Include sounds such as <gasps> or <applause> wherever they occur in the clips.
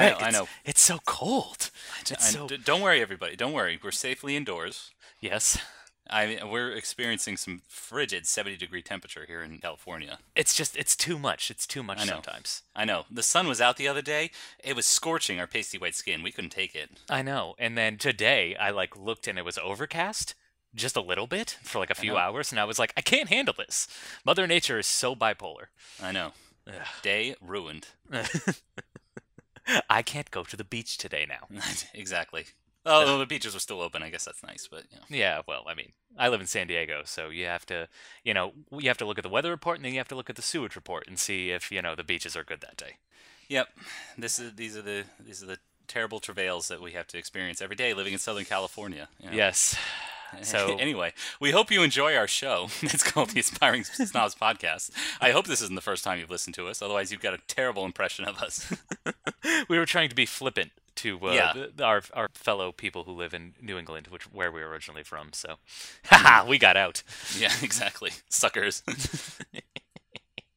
I know, Greg, I it's- know. It's so cold. It's I- so don't worry, everybody. Don't worry. We're safely indoors. yes. I mean, we're experiencing some frigid 70 degree temperature here in California. It's just it's too much. It's too much I sometimes. I know. The sun was out the other day. It was scorching our pasty white skin. We couldn't take it. I know. And then today I like looked and it was overcast just a little bit for like a few hours and I was like I can't handle this. Mother Nature is so bipolar. I know. Day ruined. <laughs> <laughs> I can't go to the beach today now. <laughs> exactly. Oh, well, the beaches were still open. I guess that's nice, but you know. Yeah, well, I mean, I live in San Diego, so you have to, you know, you have to look at the weather report and then you have to look at the sewage report and see if, you know, the beaches are good that day. Yep. This is these are the these are the terrible travails that we have to experience every day living in Southern California. you know. Yes. <laughs> So anyway, we hope you enjoy our show. <laughs> It's called the Aspiring <laughs> Snobs Podcast. I hope this isn't the first time you've listened to us. Otherwise, you've got a terrible impression of us. we were trying to be flippant to uh, Yeah. the, our our fellow people who live in New England, which where we were originally from. So, haha, we got out. yeah, exactly. Suckers.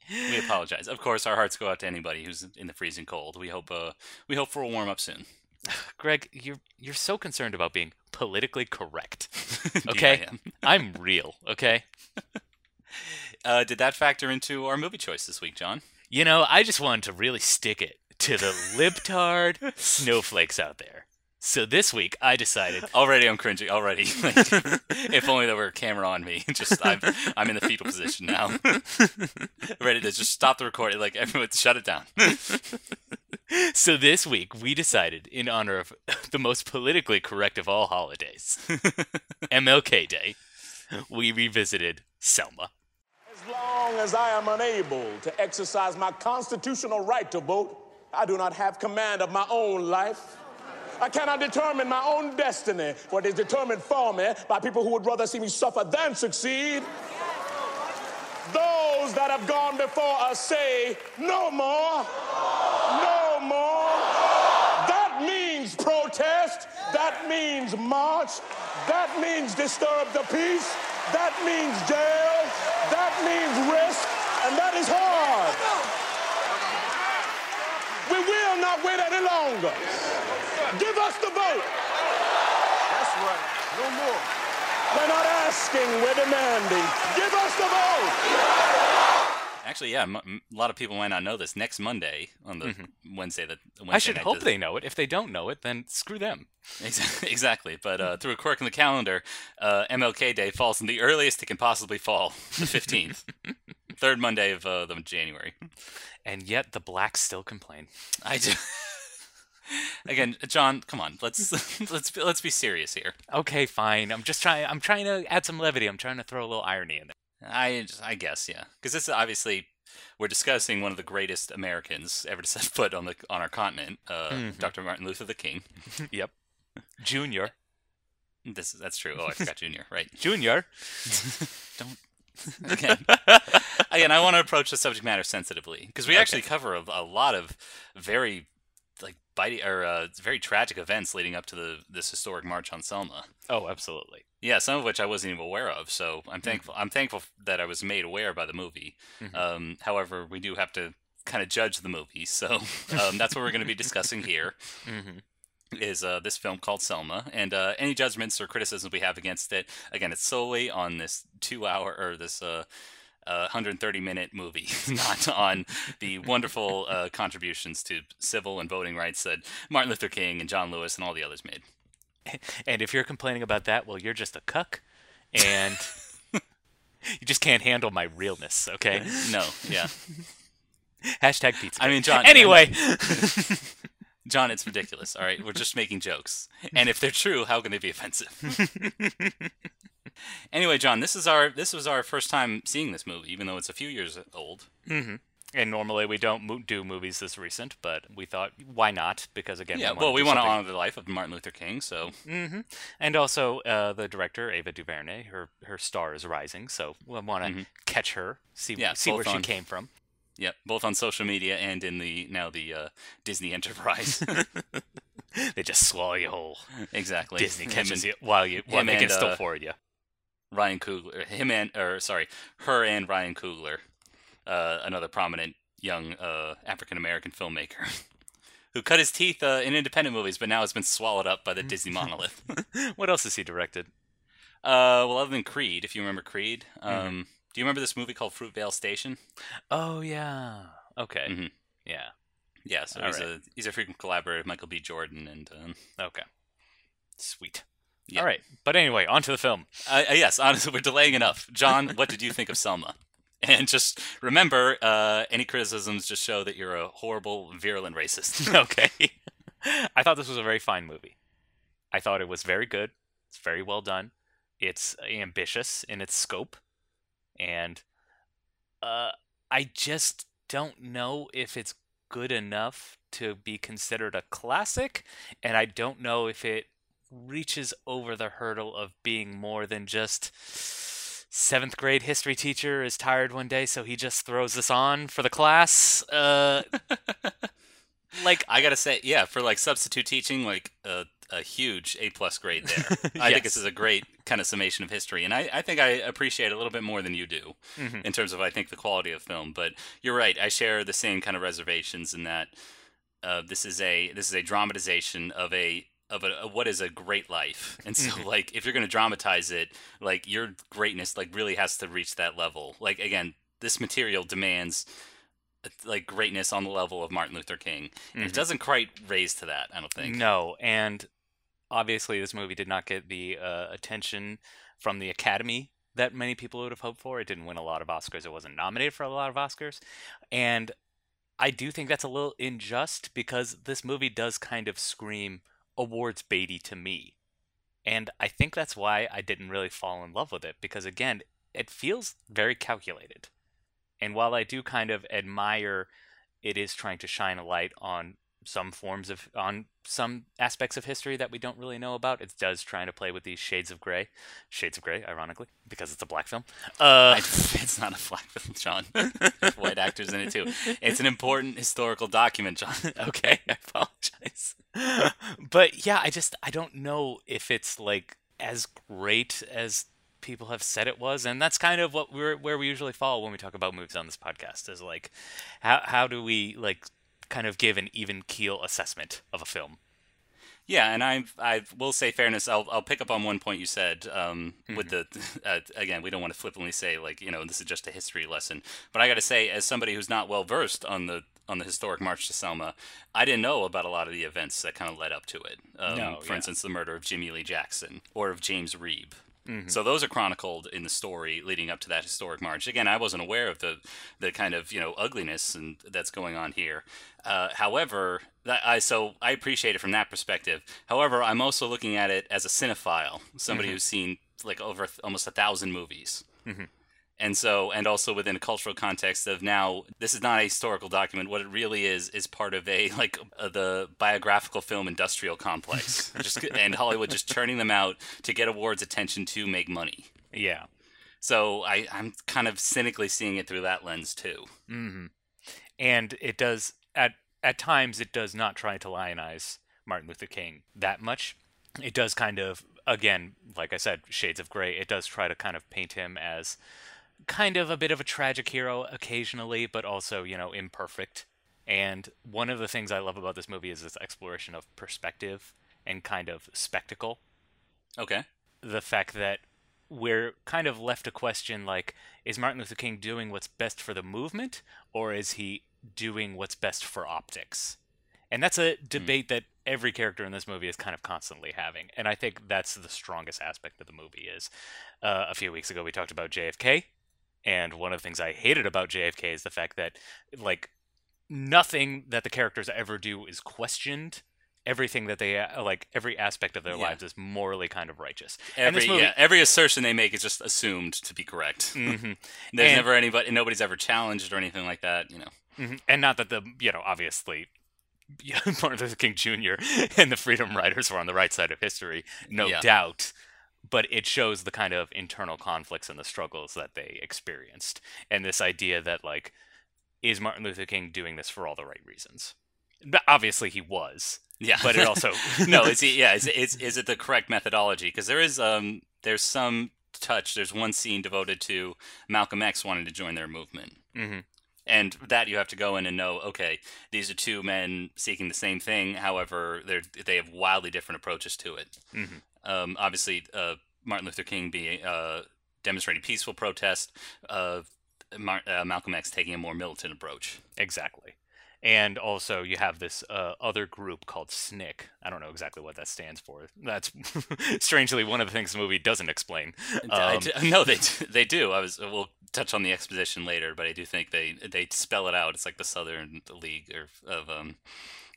we apologize. Of course, our hearts go out to anybody who's in the freezing cold. We hope uh, we hope for a warm up soon. <sighs> Greg, you're you're so concerned about being politically correct. <laughs> Okay, am. <laughs> I'm real. Okay, <laughs> Uh, did that factor into our movie choice this week, Jon? you know, I just wanted to really stick it to the libtard snowflakes out there. So this week, I decided <laughs> Already, I'm cringing. Already, <laughs> Like, if only there were a camera on me. <laughs> Just I'm I'm in the fetal position now, ready to just stop the recording. Like everyone, shut it down. So this week we decided, in honor of the most politically correct of all holidays, MLK Day, we revisited Selma. As long as I am unable to exercise my constitutional right to vote, I do not have command of my own life. I cannot determine my own destiny, for it is determined for me by people who would rather see me suffer than succeed. Those that have gone before us say, no more, no more. That means protest, that means march, that means disturb the peace, that means jail, that means risk, and that is hard. We will not wait any longer. Give us the vote. That's right. No more. We're not asking, we're demanding. Give us the vote. Actually, yeah, m- m- a lot of people might not know this. Next Monday, on the Wednesday that Wednesday I should hope does- they know it. If they don't know it, then screw them. <laughs> Exactly, but uh, through a quirk in the calendar, uh, MLK Day falls in the earliest it can possibly fall, the fifteenth, <laughs> third Monday of uh, the January. And yet the blacks still complain. I do. <laughs> Again, Jon, come on, let's <laughs> let's be, let's be serious here. Okay, fine. I'm just trying. I'm trying to add some levity. I'm trying to throw a little irony in there. I I guess yeah, because this is obviously we're discussing one of the greatest Americans ever to set <laughs> foot on the on our continent, uh, Dr. Martin Luther the King. yep. Junior. This that's true. Oh, I forgot Junior. Right. Junior. <laughs> again, again, I want to approach the subject matter sensitively because we actually cover a, a lot of very like biting or uh, very tragic events leading up to the this historic march on Selma. Oh, absolutely. Yeah, some of which I wasn't even aware of. So I'm thankful. I'm thankful that I was made aware by the movie. Um, however, we do have to kind of judge the movie, so <laughs> um, that's what we're going to be discussing here. Is uh, this film called Selma, and uh, any judgments or criticisms we have against it? Again, it's solely on this two-hour or this uh, uh, 130-minute movie, <laughs> not on the wonderful uh, contributions to civil and voting rights that Martin Luther King and John Lewis and all the others made. <laughs> And if you're complaining about that, well, you're just a cuck, and <laughs> you just can't handle my realness. Okay. No, yeah. Hashtag pizza. I mean, Jon- Anyway, Jon, it's ridiculous. All right, we're just making jokes, and if they're true, how can they be offensive? <laughs> anyway, Jon, this is our this was our first time seeing this movie, even though it's a few years old. and normally we don't mo- do movies this recent, but we thought why not? Because again, Yeah, we well, we want to honor the life of Martin Luther King, so and also uh, the director Ava DuVernay, her her star is rising, so we want to catch her, see Mm-hmm. Yeah, see where both she came from. Yeah, both on social media and in the now the uh, Disney enterprise. <laughs> They just swallow you whole. exactly. Disney catches and you while you while they can still uh, forward you. Ryan Coogler, him and or sorry, her and Ryan Coogler, uh, another prominent young uh, African American filmmaker. <laughs> who cut his teeth uh, in independent movies, but now has been swallowed up by the Disney <laughs> monolith. what else has he directed? Uh, well, other than Creed, if you remember Creed, um, Mm-hmm. Do you remember this movie called Fruitvale Station? Oh yeah. Okay. Mhm. Yeah. Yeah, so All he's right. a he's a frequent collaborator of Michael B. Jordan, and um, Okay. Sweet. Yeah. All right. But anyway, on to the film. uh, uh, yes, honestly, we're delaying enough. Jon, what did you think of Selma? <laughs> And just remember, uh, any criticisms just show that you're a horrible, virulent racist. <laughs> okay. <laughs> I thought this was a very fine movie. I thought it was very good. It's very well done. It's ambitious in its scope. And uh, I just don't know if it's good enough to be considered a classic. And I don't know if it reaches over the hurdle of being more than just seventh grade history teacher is tired one day, so he just throws this on for the class. Uh, <laughs> like I gotta say, yeah, for like substitute teaching, like a, a huge A plus grade there. <laughs> I think this is a great kind of summation of history, and I, I think I appreciate it a little bit more than you do Mhm. in terms of I think the quality of film. But you're right, I share the same kind of reservations in that uh, this is a this is a dramatization of a of a what is a great life, <laughs> and so like if you're going to dramatize it, like your greatness like really has to reach that level. Like again, this material demands like greatness on the level of Martin Luther King. Mhm. It doesn't quite raise to that, I don't think. No, and obviously this movie did not get the uh, attention from the Academy that many people would have hoped for. It didn't win a lot of Oscars. It wasn't nominated for a lot of Oscars, and I do think that's a little unjust because this movie does kind of scream awards baity to me, and I think that's why I didn't really fall in love with it because again, it feels very calculated. And while I do kind of admire it is trying to shine a light on some forms of on some aspects of history that we don't really know about. It does trying to play with these shades of gray, shades of gray, ironically, because it's a black film. Uh, I- it's not a black film, Jon. There's white actors in it too. <laughs> It's an important historical document, Jon. <laughs> okay, I apologize. <laughs> but yeah, I just I don't know if it's like as great as people have said it was, and that's kind of what we're where we usually fall when we talk about movies on this podcast. Is like, how how do we like kind of give an even keel assessment of a film? Yeah, and I I will say fairness. I'll I'll pick up on one point you said um, with the <laughs> uh, again we don't want to flippantly say like you know this is just a history lesson, but I got to say as somebody who's not well versed on the on the historic march to Selma, I didn't know about a lot of the events that kind of led up to it. Um, No, for yeah. instance, the murder of Jimmy Lee Jackson or of James Reeb. Mm-hmm. So those are chronicled in the story leading up to that historic march. Again, I wasn't aware of the the kind of you know ugliness and that's going on here. Uh, however, that, I so I appreciate it from that perspective. However, I'm also looking at it as a cinephile, somebody who's seen like over th- almost a thousand movies. And so, and also within a cultural context of now, this is not a historical document. What it really is is part of a like uh, the biographical film industrial complex, <laughs> just and Hollywood just churning them out to get awards attention to make money. Yeah. So I, I'm kind of cynically seeing it through that lens too. hmm And it does at at times it does not try to lionize Martin Luther King that much. It does kind of again, like I said, shades of gray. It does try to kind of paint him as kind of a bit of a tragic hero occasionally, but also, you know, imperfect. And one of the things I love about this movie is its exploration of perspective and kind of spectacle Okay. the fact that we're kind of left to question like is Martin Luther King doing what's best for the movement or is he doing what's best for optics? And that's a debate that every character in this movie is kind of constantly having. And I think that's the strongest aspect of the movie is uh, a few weeks ago we talked about JFK and one of the things I hated about JFK is the fact that like nothing that the characters ever do is questioned. Everything that they uh, like, every aspect of their Yeah. lives is morally kind of righteous. Every movie, yeah, every assertion they make is just assumed to be correct. Mhm. <laughs> There's And- never anybody, nobody's ever challenged or anything like that. You know. Mhm. and not that the you know obviously <laughs> Martin Luther King Jr. <laughs> and the Freedom Riders were on the right side of history, no Yeah. doubt. But it shows the kind of internal conflicts and the struggles that they experienced, and this idea that like, is Martin Luther King doing this for all the right reasons? Obviously he was, Yeah, but it also <laughs> no, is he, yeah, is, is is it the correct methodology? Because there is um there's some touch. There's one scene devoted to Malcolm X wanting to join their movement, hmm and that you have to go in and know okay these are two men seeking the same thing however they they have wildly different approaches to it Mhm. Um, obviously uh, martin luther king being uh, demonstrating peaceful protest uh, Mar- uh, malcolm x taking a more militant approach Exactly. And also, you have this uh, other group called SNCC. I don't know exactly what that stands for. That's <laughs> strangely one of the things the movie doesn't explain. Um, d- no they d- <laughs> they do i was we'll touch on the exposition later but i do think they they spell it out it's like the southern league or, of um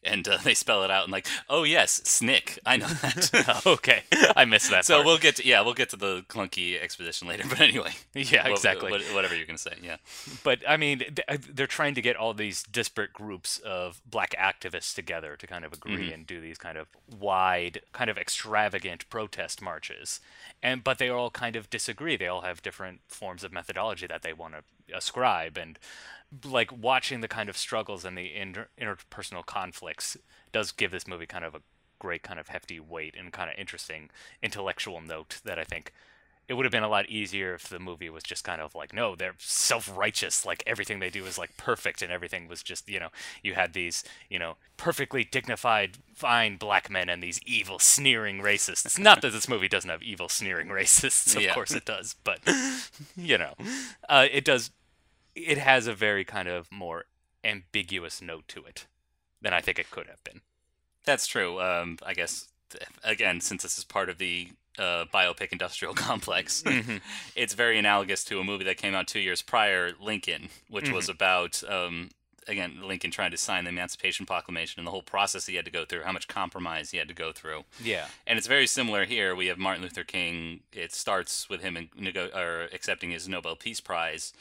and uh, <laughs> they spell it out and like oh yes SNCC i know that <laughs> okay, I missed that. So part. we'll get to yeah, we'll get to the clunky exposition later. <laughs> But anyway, yeah, exactly. what- whatever you're gonna say, yeah. But I mean, uh, they're trying to get all these disparate groups of black activists together to kind of agree Mhm. and do these kind of wide, kind of extravagant protest marches. And but they all kind of disagree. They all have different forms of methodology that they want to ascribe and like watching the kind of struggles and the inter- interpersonal conflicts does give this movie kind of a great kind of hefty weight and kind of interesting intellectual note that I think it would have been a lot easier if the movie was just kind of like no they're self-righteous like everything they do is like perfect and everything was just you know you had these you know perfectly dignified fine black men and these evil sneering racists not that this movie doesn't have evil sneering racists of Yeah. course it does but <laughs> you know uh, it does it has a very kind of more ambiguous note to it than i think it could have been That's true. Um, I guess again, since this is part of the uh, biopic industrial <laughs> complex, Mm-hmm. it's very analogous to a movie that came out two years prior, Lincoln, which was about um, again Lincoln trying to sign the Emancipation Proclamation and the whole process he had to go through, how much compromise he had to go through. yeah And it's very similar here. We have Martin Luther King. It starts with him in, nego- or accepting his Nobel Peace Prize.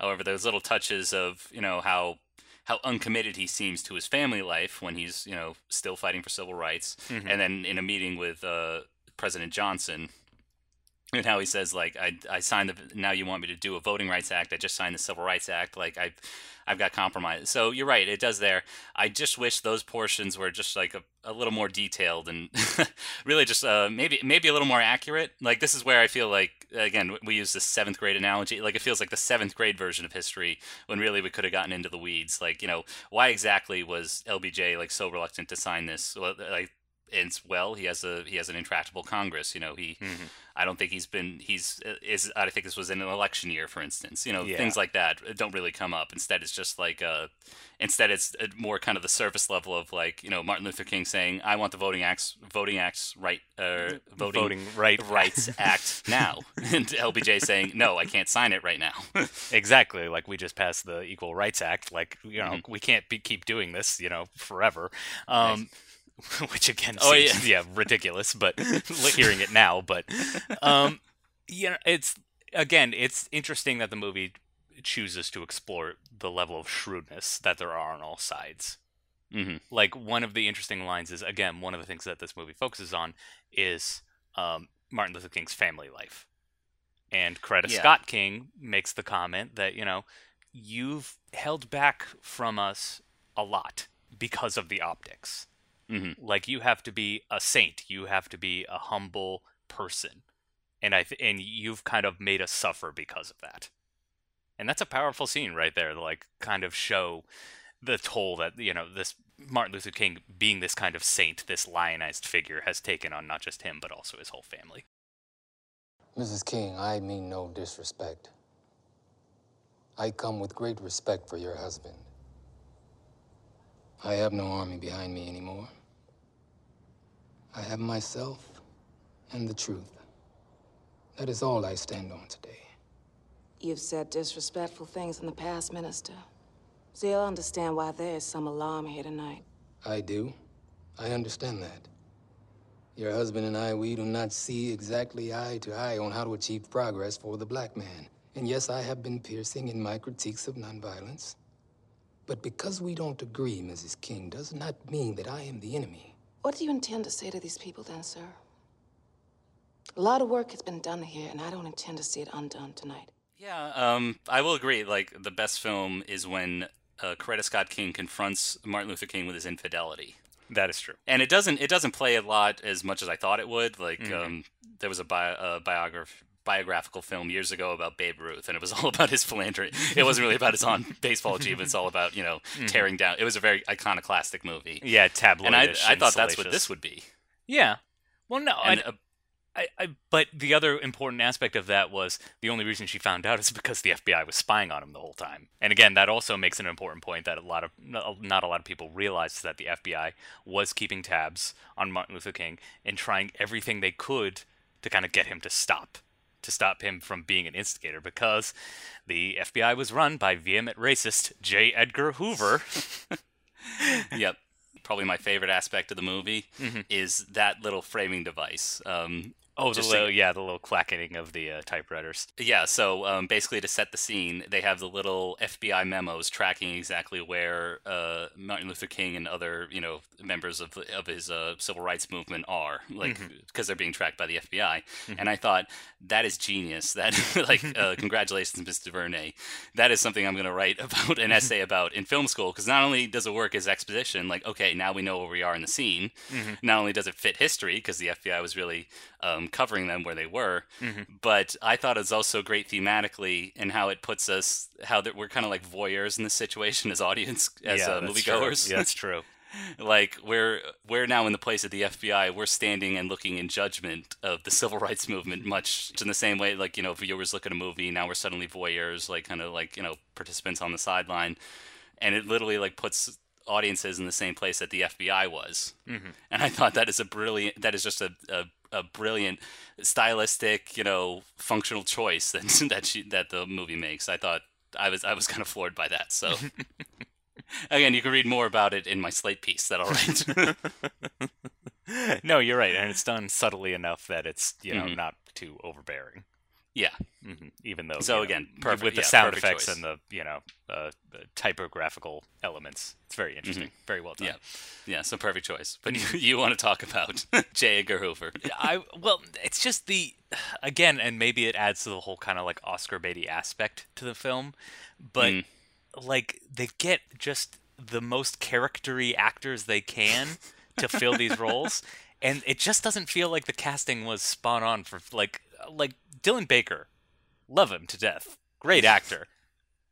However, there's little touches of you know how how uncommitted he seems to his family life when he's you know still fighting for civil rights, and then in a meeting with uh, President Johnson. And how he says like I I signed the now you want me to do a voting rights act I just signed the civil rights act like I I've got compromise so you're right it does there I just wish those portions were just like a, a little more detailed and <laughs> really just uh, maybe maybe a little more accurate. Like this is where I feel like again we use the seventh grade analogy. Like it feels like the seventh grade version of history when really we could have gotten into the weeds. Like you know why exactly was LBJ like so reluctant to sign this? Like and well he has a he has an intractable Congress. You know he. I don't think he's been he's is I think this was in an election year for instance you know Yeah. things like that don't really come up instead it's just like uh instead it's uh, more kind of the surface level of like you know Martin Luther King saying I want the voting acts voting acts right uh voting, Voting right- rights <laughs> act now <laughs> and LBJ saying no I can't sign it right now <laughs> exactly like we just passed the equal rights act like you know Mm-hmm. we can't be, keep doing this you know forever um <laughs> which again Oh, seems, yeah ridiculous but <laughs> hearing it now but <laughs> um you know it's again it's interesting that the movie chooses to explore the level of shrewdness that there are on all sides hmm like one of the interesting lines is again one of the things that this movie focuses on is um, Martin Luther King's family life, and Coretta Yeah. Scott King makes the comment that you know you've held back from us a lot because of the optics. Hmm Like you have to be a saint, you have to be a humble person, and I th- and you've kind of made us suffer because of that. And that's a powerful scene right there, to like kind of show the toll that you know this Martin Luther King being this kind of saint, this lionized figure, has taken on not just him but also his whole family. Mrs. King, I mean no disrespect. I come with great respect for your husband. I have no army behind me anymore. I have myself and the truth. That is all I stand on today. You've said disrespectful things in the past, Minister. So you'll understand why there is some alarm here tonight. I do. I understand that. Your husband and I, we do not see exactly eye to eye on how to achieve progress for the black man. And yes, I have been piercing in my critiques of nonviolence. But because we don't agree, Mrs. King, does not mean that I am the enemy. What do you intend to say to these people then, sir? A lot of work has been done here, and I don't intend to see it undone tonight. Yeah, um, I will agree. Like the best film is when uh, Coretta Scott King confronts Martin Luther King with his infidelity. That is true. and it doesn't it doesn't play a lot as much as I thought it would. Like um, there was a, bi- a biography biographical film years ago about Babe Ruth, and it was <laughs> all about his philandering. It wasn't really about his on <laughs> baseball achievements. all about you know tearing down. It was a very iconoclastic movie. Yeah, tabloidish. and I, I thought that's what this would be. Yeah. Well, no, And I, uh, I, I, but the other important aspect of that was the only reason she found out is because the FBI was spying on him the whole time. And again, that also makes an important point that a lot of not a lot of people realized that the FBI was keeping tabs on Martin Luther King and trying everything they could to kind of get him to stop, to stop him from being an instigator because the FBI was run by vehement racist J. Edgar Hoover. <laughs> yep. Probably my favorite aspect of the movie Mm-hmm. is that little framing device. Um, Oh, the little, yeah, the little clacketing of the uh, typewriters. Yeah, so um, basically to set the scene, they have the little FBI memos tracking exactly where uh, Martin Luther King and other, you know, members of of his uh, civil rights movement are, like, because they're being tracked by the FBI. And I thought that is genius. That, <laughs> like, uh, <laughs> congratulations, Mr. Vernay. That is something I'm going to write <laughs> about an essay about in film school. Because not only does it work as exposition, like, okay, now we know where we are in the scene. Not only does it fit history, because the FBI was really um, covering them where they were, but I thought it was also great thematically in how it puts us, how that we're kind of like voyeurs in this situation as audience, as yeah, uh, moviegoers. True. Yeah, that's true. <laughs> like we're we're now in the place of the FBI. We're standing and looking in judgment of the civil <laughs> rights movement, much in the same way like you know viewers look at a movie. Now we're suddenly voyeurs, like kind of like you know participants on the sideline, and it literally like puts audiences in the same place that the FBI was. Mm-hmm. And I thought that is a brilliant. That is just a. a a brilliant stylistic, you know, functional choice that <laughs> that she, that the movie makes. I thought I was I was kind of floored by that. So <laughs> again, you can read more about it in my Slate piece that I'll write. <laughs> no, you're right, and it's done subtly enough that it's you know Mhm. not too overbearing. Yeah, hmm Even though, So you know, again, perfect- with the yeah, sound effects choice. and the you know uh, the typographical elements, it's very interesting, very well done. yeah, yeah. So perfect choice. But <laughs> you, you want to talk about <laughs> J. Edgar Hoover? I well, it's just the again, and maybe it adds to the whole kind of like Oscar baity aspect to the film, but Mm. like they get just the most charactery actors they can to fill these <laughs> roles, and it just doesn't feel like the casting was spot on for like like Dylan Baker, love him to death, great actor.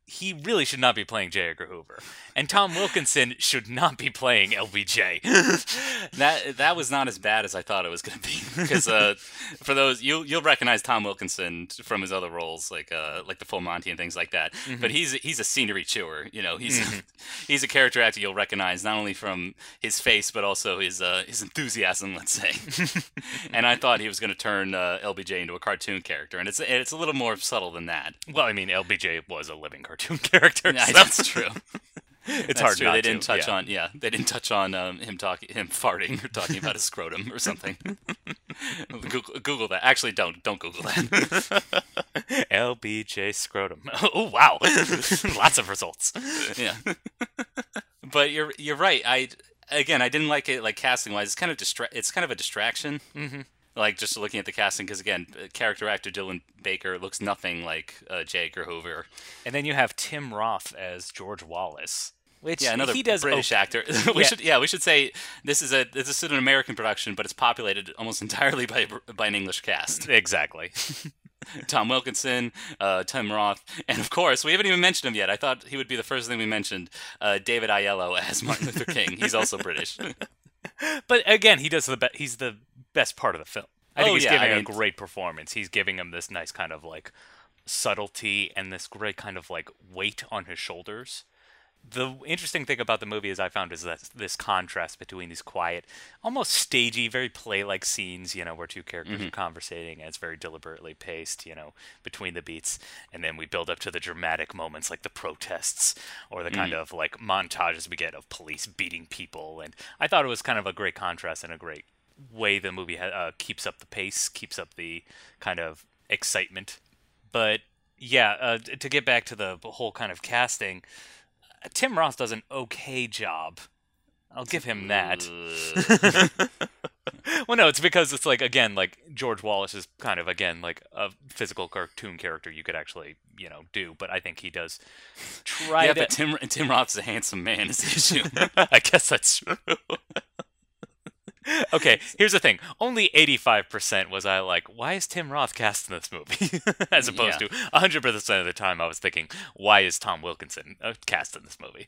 He really should not be playing J. Edgar Hoover, and Tom Wilkinson should not be playing LBJ. <laughs> That that was not as bad as I thought it was going to be. Because uh, for those you you'll recognize Tom Wilkinson from his other roles, like uh, like the Full Monty and things like that. But he's he's a scenery chewer. You know, he's <laughs> he's a character actor you'll recognize not only from his face but also his uh, his enthusiasm. Let's say. <laughs> and I thought he was going to turn uh, LBJ into a cartoon character, and it's it's a little more subtle than that. Well, I mean, LBJ was a living cartoon <laughs> character. Yeah, so <laughs> that's true. It's That's hard true. They didn't to, touch yeah. on yeah. They didn't touch on um, him talking him <laughs> farting or talking about his scrotum or something. Google, Google that. Actually, don't don't Google that. LBJ scrotum. Oh wow, lots of results. yeah. but you're you're right. I again I didn't like it like casting wise. It's kind of distra- It's kind of a distraction. Mm-hmm. Like just looking at the casting because again, uh, character actor Dylan Baker looks nothing like uh, J. Edgar Hoover. And then you have Tim Roth as George Wallace, which Yeah, another he does British actor. <laughs> we Yeah. should yeah we should say this is a this is an American production, but it's populated almost <laughs> entirely by by an English cast. Exactly. <laughs> Tom Wilkinson, uh, Tim Roth, and of course, we haven't even mentioned him yet. I thought he would be the first thing we mentioned. Uh, David Oyelowo as Martin Luther King. He's also British. But again, he does the be- he's the best part of the film. I think Oh, he's yeah, giving I a mean- great performance. He's giving him this nice kind of like subtlety and this great kind of like weight on his shoulders. The interesting thing about the movie is I found is that this contrast between these quiet, almost stagey, very play-like scenes, you know, where two characters mm-hmm. are conversating and it's very deliberately paced, you know, between the beats, and then we build up to the dramatic moments like the protests or the kind mm. of like montages we get of police beating people, and I thought it was kind of a great contrast and a great way the movie ha- uh, keeps up the pace, keeps up the kind of excitement. But yeah, uh, to get back to the whole kind of casting, Tim Roth does an okay job. I'll give him that. <laughs> well, no, it's because it's like again, like George Wallace is kind of again like a physical cartoon character you could actually you know do, but I think he does <laughs> try yeah, to. but Tim Tim Roth's a handsome man. Is the <laughs> issue? I guess that's true. <laughs> okay, here's the thing. Only 85% was I like, why is Tim Roth cast in this movie? <laughs> As opposed Yeah. to 100% of the time I was thinking, why is Tom Wilkinson uh, cast in this movie?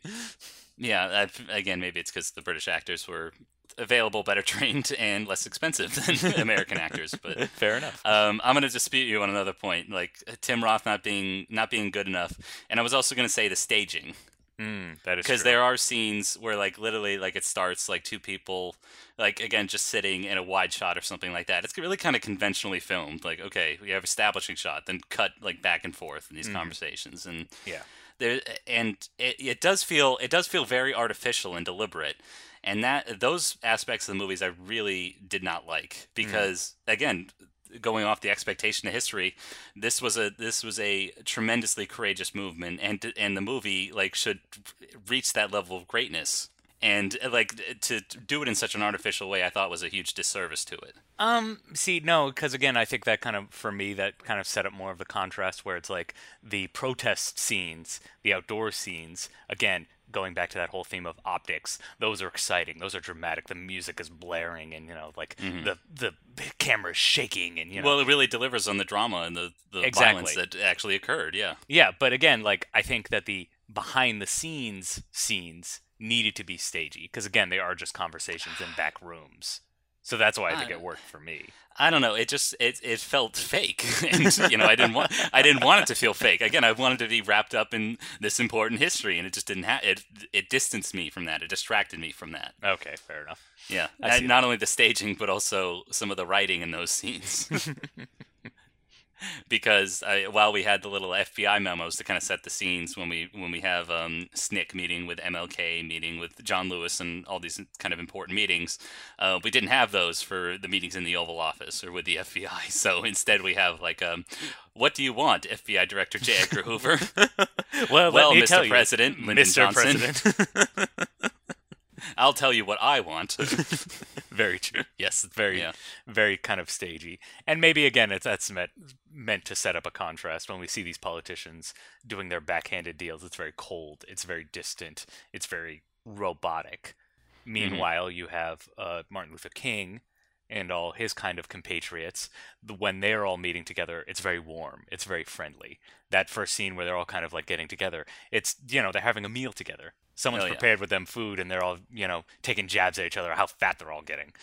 Yeah, I, again, maybe it's because the British actors were available, better <laughs> trained, and less expensive than American actors. But Fair enough. um, I'm going to dispute you on another point, like Tim Roth not being not being good enough, and I was also going to say the staging Mm, that is because there are scenes where like literally like it starts like two people like again just sitting in a wide shot or something like that. It's really kind of conventionally filmed. Like okay, we have establishing shot, then cut like back and forth in these conversations and Yeah. there and it, it does feel it does feel very artificial and deliberate and that those aspects of the movies i really did not like because again going off the expectation of history this was a this was a tremendously courageous movement and and the movie like should reach that level of greatness. And like to do it in such an artificial way i thought was a huge disservice to it. Um, see, no, because again, I think that kind of, for me, that kind of set up more of the contrast where it's like the protest scenes, the outdoor scenes, again, going back to that whole theme of optics, those are exciting, those are dramatic, the music is blaring, and, you know, like mm-hmm. the, the camera is shaking, and, you know. well it really delivers on the drama and the, the Exactly. violence that actually occurred yeah Yeah, but again, like I think that the behind the scenes scenes needed to be stagey because again, they are just conversations in back rooms. So that's why I think I- it worked for me. I don't know. It just it it felt fake, <laughs> and you know I didn't want I didn't want it to feel fake. Again, I wanted to be wrapped up in this important history, and it just didn't have it. It distanced me from that. It distracted me from that. Okay, fair enough. Yeah, I see not only the staging, but also some of the writing in those scenes. <laughs> because I, while we had the little FBI memos to kind of set the scenes when we when we have um, SNCC meeting with MLK, meeting with John Lewis, and all these kind of important meetings, uh, we didn't have those for the meetings in the Oval Office or with the <laughs> FBI. So instead, we have like, um, "What do you want, FBI Director J. Edgar Hoover?" <laughs> Well, Well, Mr. tell you, President, Mr. Johnson. President. <laughs> I'll tell you what I want. <laughs> very true. Yes, very, Yeah. very kind of stagey. And maybe again, it's that's meant meant to set up a contrast when we see these politicians doing their backhanded deals. It's very cold. It's very distant. It's very robotic. Meanwhile, you have uh, Martin Luther King and all his kind of compatriots. When they're all meeting together, it's very warm. It's very friendly. That first scene where they're all kind of like getting together, it's you know they're having a meal together. Someone's Oh, yeah. prepared with them food, and they're all you know taking jabs at each other. How fat they're all getting.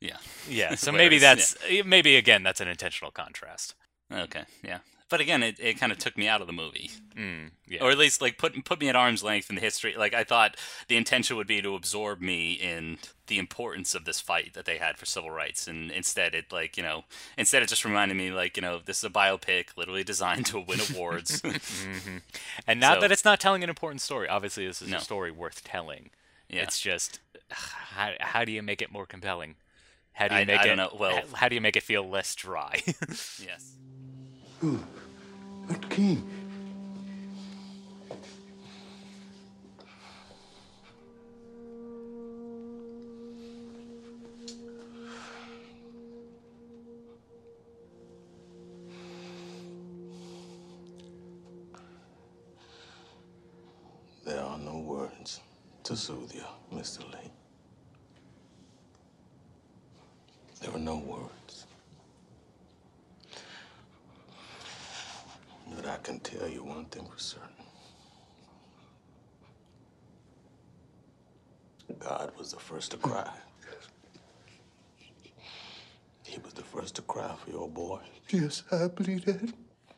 yeah. Yeah. <laughs> So maybe that's maybe again that's an intentional contrast. Okay. Yeah. But again, it, it kind of took me out of the movie. Mm, yeah. or at least like put put me at arm's length in the history. Like I thought the intention would be to absorb me in the importance of this fight that they had for civil rights, and instead it like you know instead it just reminded me like you know this is a biopic literally designed to win <laughs> awards. <laughs> and not so- that it's not telling an important story. Obviously, this is No. a story worth telling. Yeah. It's just how, how do you make it more compelling? How do you I- make I it? don't know. Well- how, how do you make it feel less dry? <laughs> yes. But There are no words to soothe you, Mr. Lee. There are no words. But I can tell you one thing for certain. God was the first to cry. He was the first to cry for your boy. Yes, I believe that.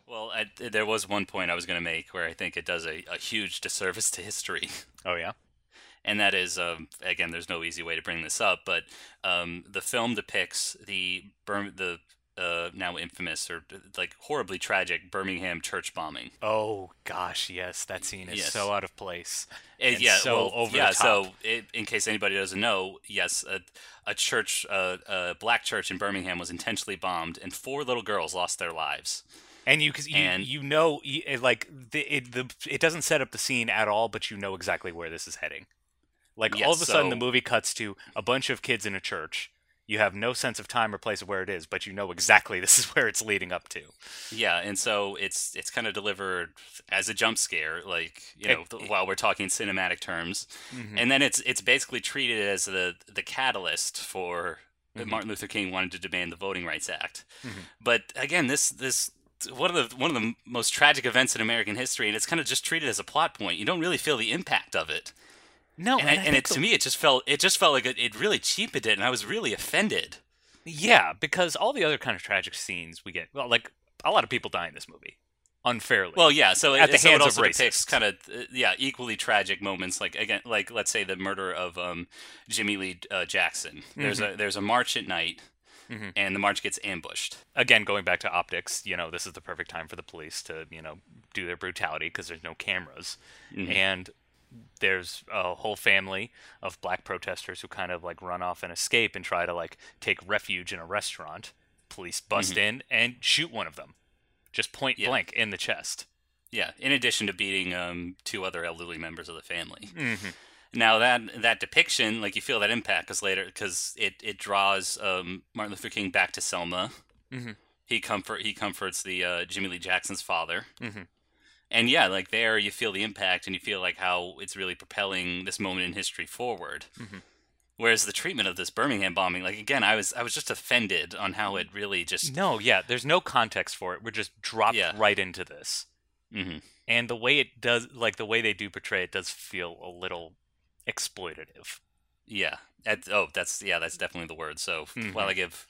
Well, I, there was one point I was going to make where I think it does a, a huge disservice to history. <laughs> oh yeah. and that is um, again there's no easy way to bring this up but um, the film depicts the Bir- the uh, now infamous or like horribly tragic Birmingham church bombing. Oh gosh, yes, that scene is Yes. so out of place. And yeah, so well, over yeah. the top. So, it, in case anybody doesn't know, yes, a, a church, uh, a black church in Birmingham was intentionally bombed, and four little girls lost their lives. and you, cause you, and- you know, it, like the, it, the, it doesn't set up the scene at all, but you know exactly where this is heading. Like all of a sudden, the movie cuts to a bunch of kids in a church. You have no sense of time or place of where it is, but you know exactly <laughs> this is where it's leading up to. Yeah, and so it's it's kind of delivered as a jump scare, like you know, It- while we're talking cinematic terms, Mm-hmm. and then it's it's basically treated as the the catalyst for mm-hmm. Martin Luther King wanted to demand the Voting Rights Act. Mm-hmm. But again, this this one of the one of the most tragic events in American history, and it's kind of just treated as a plot point. You don't really feel the impact of it. No, and, and, and it, the... to me, it just felt it just felt like it, it really cheapened it, and I was really offended. Yeah, because all the other kind of tragic scenes we get, well, like a lot of people die in this movie unfairly. Well, yeah. So at it, the so hands it also of depicts kind of uh, yeah equally tragic moments, like again, like let's say the murder of um, Jimmy Lee uh, Jackson. There's mm-hmm. a there's a march at night. Mm-hmm. And the march gets ambushed. Again, going back to optics, you know, this is the perfect time for the police to, you know, do their brutality because there's no cameras. Mm-hmm. And there's a whole family of black protesters who kind of like run off and escape and try to like take refuge in a restaurant. Police bust mm-hmm. in and shoot one of them just point yeah. blank in the chest. Yeah, in addition to beating um, two other elderly members of the family. Mm-hmm. Now that that depiction, like you feel that impact, because later, because it it draws um, Martin Luther King back to Selma. Mm-hmm. He comfort he comforts the uh, Jimmy Lee Jackson's father. Mm-hmm. And yeah, like there, you feel the impact, and you feel like how it's really propelling this moment in history forward. Mm-hmm. Whereas the treatment of this Birmingham bombing, like again, I was I was just offended on how it really just no, yeah. There's no context for it. We're just dropped yeah. right into this, mm-hmm. and the way it does, like the way they do portray it, does feel a little exploitative. Yeah. At, oh, that's yeah, that's definitely the word. So mm-hmm. while I give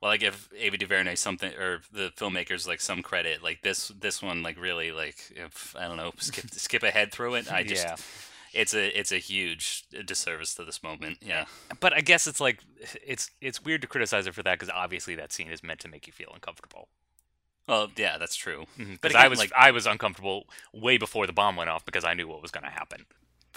while I give Ava DuVernay something or the filmmakers like some credit, like this this one like really like if I don't know skip <laughs> skip ahead through it. I just. Yeah it's a it's a huge disservice to this moment. Yeah. But I guess it's like it's it's weird to criticize it for that because obviously that scene is meant to make you feel uncomfortable. Well, yeah, that's true. Mm-hmm. But I was like I was uncomfortable way before the bomb went off because I knew what was going to happen.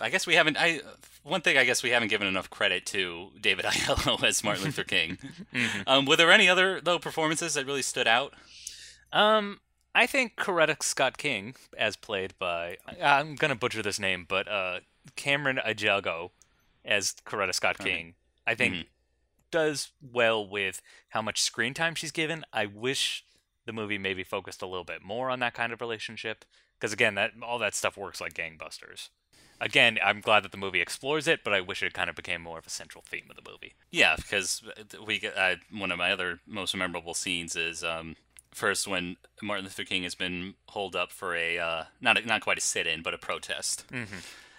I guess we haven't. I one thing I guess we haven't given enough credit to David <laughs> Oyelowo as Martin <laughs> Luther King. mm-hmm. um, were there any other though performances that really stood out? Um, I think Coretta Scott King, as played by I'm gonna butcher this name, but uh, Carmen Ejogo as Coretta Scott King, I think mm-hmm. does well with how much screen time she's given. I wish the movie maybe focused a little bit more on that kind of relationship, because again, that all that stuff works like gangbusters. Again, I'm glad that the movie explores it, but I wish it kind of became more of a central theme of the movie. Yeah, because we uh, one of my other most memorable scenes is um, first when Martin Luther King has been holed up for a uh, not a, not quite a sit-in, but a protest, mm-hmm.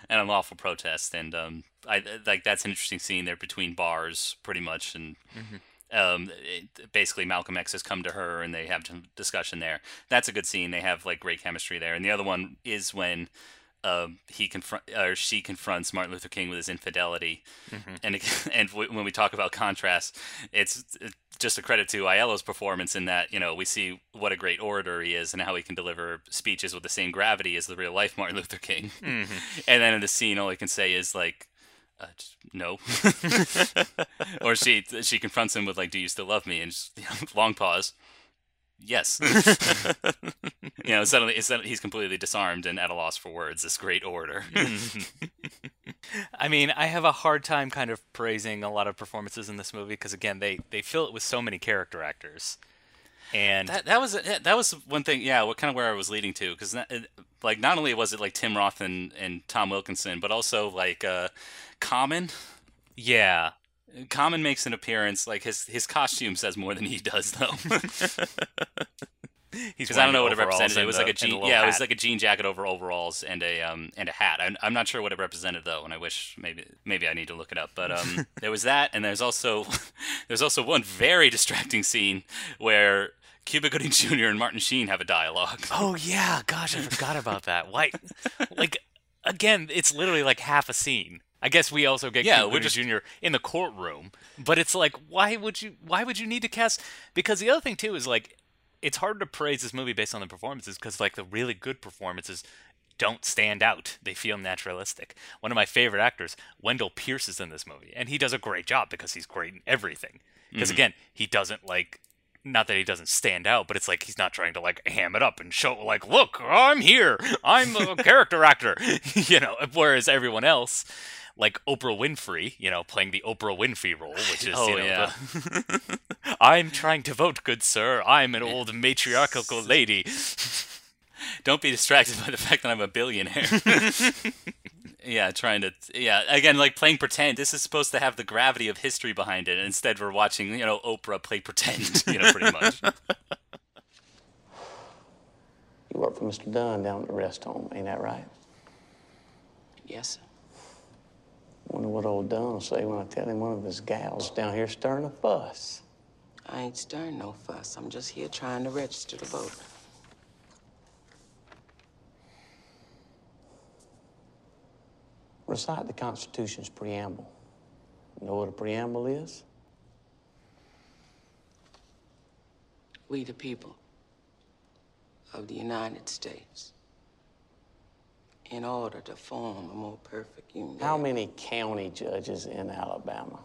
an unlawful protest, and um, I like that's an interesting scene there between bars, pretty much, and. Mm-hmm. Um, it, basically Malcolm X has come to her and they have a discussion there. That's a good scene. They have like great chemistry there. And the other one is when uh, he confront or she confronts Martin Luther King with his infidelity, mm-hmm. and <laughs> and when we talk about contrast, it's just a credit to Oyelowo's performance in that you know we see what a great orator he is and how he can deliver speeches with the same gravity as the real life Martin Luther King. Mm-hmm. <laughs> and then in the scene, all he can say is like, uh, "No," <laughs> or she she confronts him with like, "Do you still love me?" and just, you know, long pause. Yes. You know, suddenly, suddenly he's completely disarmed and at a loss for words. This great orator. <laughs> I mean, I have a hard time kind of praising a lot of performances in this movie because again, they they fill it with so many character actors. And that that was that was one thing, yeah. What kind of where I was leading to because like not only was it like Tim Roth and, and Tom Wilkinson, but also like uh, Common. Yeah, Common makes an appearance. Like his his costume says more than he does, though. <laughs> <laughs> <laughs> Because I don't know what it represented. It was like a jean, yeah, hat. it was like a jean jacket over overalls and a um and a hat. I'm, I'm not sure what it represented though, and I wish maybe maybe I need to look it up. But um, <laughs> there was that, and there's also <laughs> there's also one very distracting scene where Cuba Gooding Jr. and Martin Sheen have a dialogue. Oh yeah, gosh, I forgot about that. Why, like, again, it's literally like half a scene. I guess we also get yeah, Cuba just... Jr. in the courtroom, but it's like, why would you? Why would you need to cast? Because the other thing too is like, it's hard to praise this movie based on the performances because like the really good performances don't stand out. They feel naturalistic. One of my favorite actors, Wendell Pierce, is in this movie, and he does a great job because he's great in everything. Because mm-hmm. again, he doesn't like not that he doesn't stand out, but it's like he's not trying to like ham it up and show like, look, I'm here, I'm a <laughs> character actor, <laughs> you know. Whereas everyone else, like Oprah Winfrey, you know, playing the Oprah Winfrey role, which is, oh, you know, yeah. the, <laughs> I'm trying to vote, good sir. I'm an old matriarchal lady. Don't be distracted by the fact that I'm a billionaire. Yeah, trying to yeah again like playing pretend. This is supposed to have the gravity of history behind it, instead we're watching you know Oprah play pretend. <laughs> You know, pretty much. You work for Mr. Dunn down at the rest home, ain't that right? Yes, sir. Wonder what old Dunn will say when I tell him one of his gals down here stirring a fuss. I ain't stirring no fuss. I'm just here trying to register the vote. Recite the Constitution's preamble. You Know what a preamble is? We, the people of the United States, in order to form a more perfect union. How many county judges in Alabama?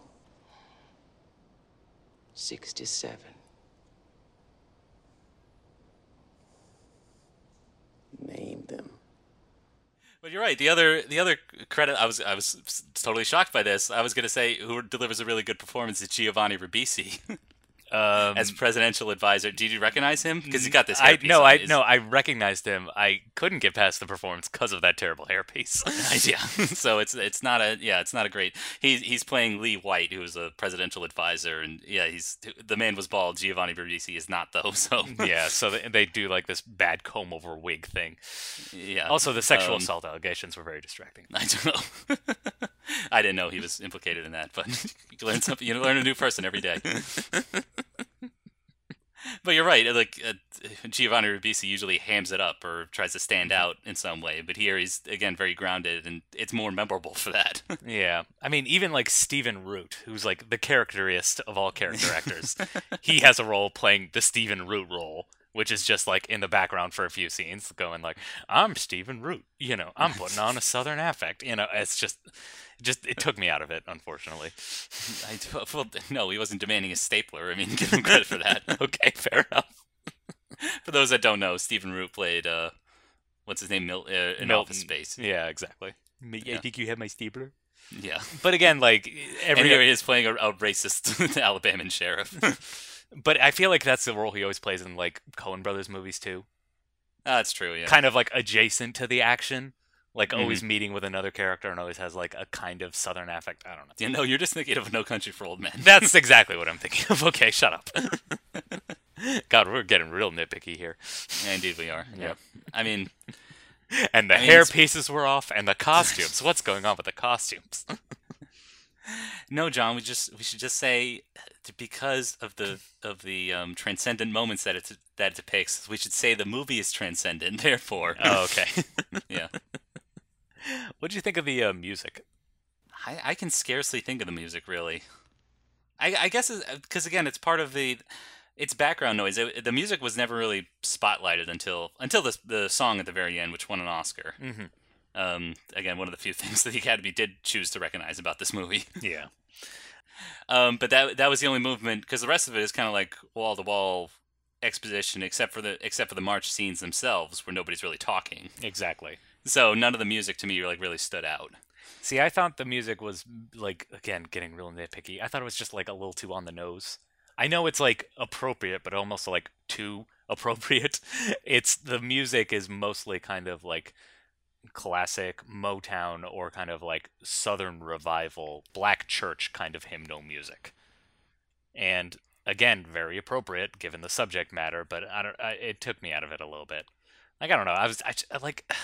67. Name. But you're right. The other the other credit I was I was totally shocked by this. I was going to say who delivers a really good performance is Giovanni Ribisi. <laughs> Um, as presidential advisor. Did you recognize him? Because he got this. I no, I his- no, I recognized him. I couldn't get past the performance because of that terrible hairpiece. <laughs> <laughs> yeah. so it's it's not a yeah it's not a great. He's he's playing Lee White, who is a presidential advisor, and yeah, he's the man was bald. Giovanni Ribisi is not though. <laughs> So yeah, so they, they do like this bad comb over wig thing. yeah. Also, the sexual Um, assault allegations were very distracting. I don't know. I didn't know he was implicated in that, but you learn something. You learn a new person every day. But you're right. Like uh, Giovanni Ribisi usually hams it up or tries to stand Mm-hmm. out in some way, but here he's again very grounded, and it's more memorable for that. <laughs> Yeah, I mean, even like Stephen Root, who's like the characterist of all character actors, <laughs> he has a role playing the Stephen Root role, which is just like in the background for a few scenes, going like, "I'm Stephen Root," you know, I'm putting on a Southern affect, you know. It's just, just it took me out of it, unfortunately. <laughs> I, well, no, he wasn't demanding a stapler. I mean, <laughs> give him credit for that. <laughs> okay, fair enough. for those that don't know, Stephen Root played uh, what's his name, Mil- uh, in Milton. Office Space. Yeah, exactly. Yeah. I think you have my stapler. Yeah, But again, like and every here he is playing a, a racist Alabama sheriff. But I feel like that's the role he always plays in like Coen Brothers movies too. Ah, that's true. Yeah. Kind of like adjacent to the action, like Mm-hmm. always meeting with another character and always has like a kind of southern affect. I don't know. You know, you're just thinking of No Country for Old Men. That's exactly what I'm thinking of. <laughs> Okay, shut up. <laughs> God, we're getting real nitpicky here. Yeah, indeed, we are. Yeah. I mean, <laughs> And the I mean, hair it's- pieces were off, and the costumes. What's going on with the costumes? no, Jon. We just we should just say because of the of the um, transcendent moments that it that it depicts, we should say the movie is transcendent. Therefore, oh, okay. yeah. What do you think of the uh, music? I, I can scarcely think of the music really. I, I guess because again, it's part of the it's background noise. It, the music was never really spotlighted until until the the song at the very end, which won an Oscar. Mm-hmm. Um, again, one of the few <laughs> things that the Academy did choose to recognize about this movie. <laughs> Yeah. Um, but that that was the only movement because the rest of it is kind of like wall to wall exposition, except for the except for the march scenes themselves, where nobody's really talking. Exactly. So none of the music to me like really stood out. See, I thought the music was like again getting real nitpicky. I thought it was just like a little too on the nose. I know it's like appropriate, but almost like too <laughs> appropriate. It's the music is mostly kind of like classic Motown or kind of like Southern revival, black church kind of hymnal music. And again, very appropriate given the subject matter, but I don't. I, it took me out of it a little bit. Like I don't know. I was I, I like. <sighs>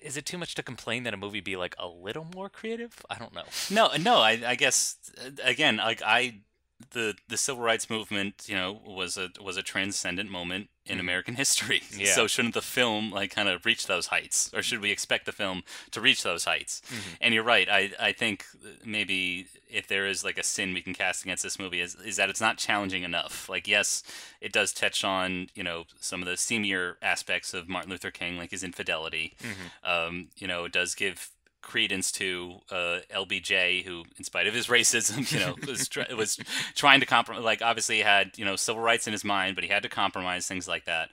Is it too much to complain that a movie be like a little more creative? I don't know. No, no, I, I guess uh, again, like I, the the civil rights movement, you know, was a was a transcendent moment in American <laughs> history. Mm-hmm. Yeah. So shouldn't the film like kind of reach those heights, or should we expect the film to reach those heights? Mm-hmm. And you're right. I I think maybe if there is like a sin we can cast against this movie is is that it's not challenging enough. Like yes, it does touch on you know some of the seamier aspects of Martin Luther King, like his infidelity. Um, you know, it does give credence to uh, LBJ, who, in spite of his racism, <laughs> you know, was was trying to compromise. Like, obviously, he had you know civil rights in his mind, but he had to compromise things like that.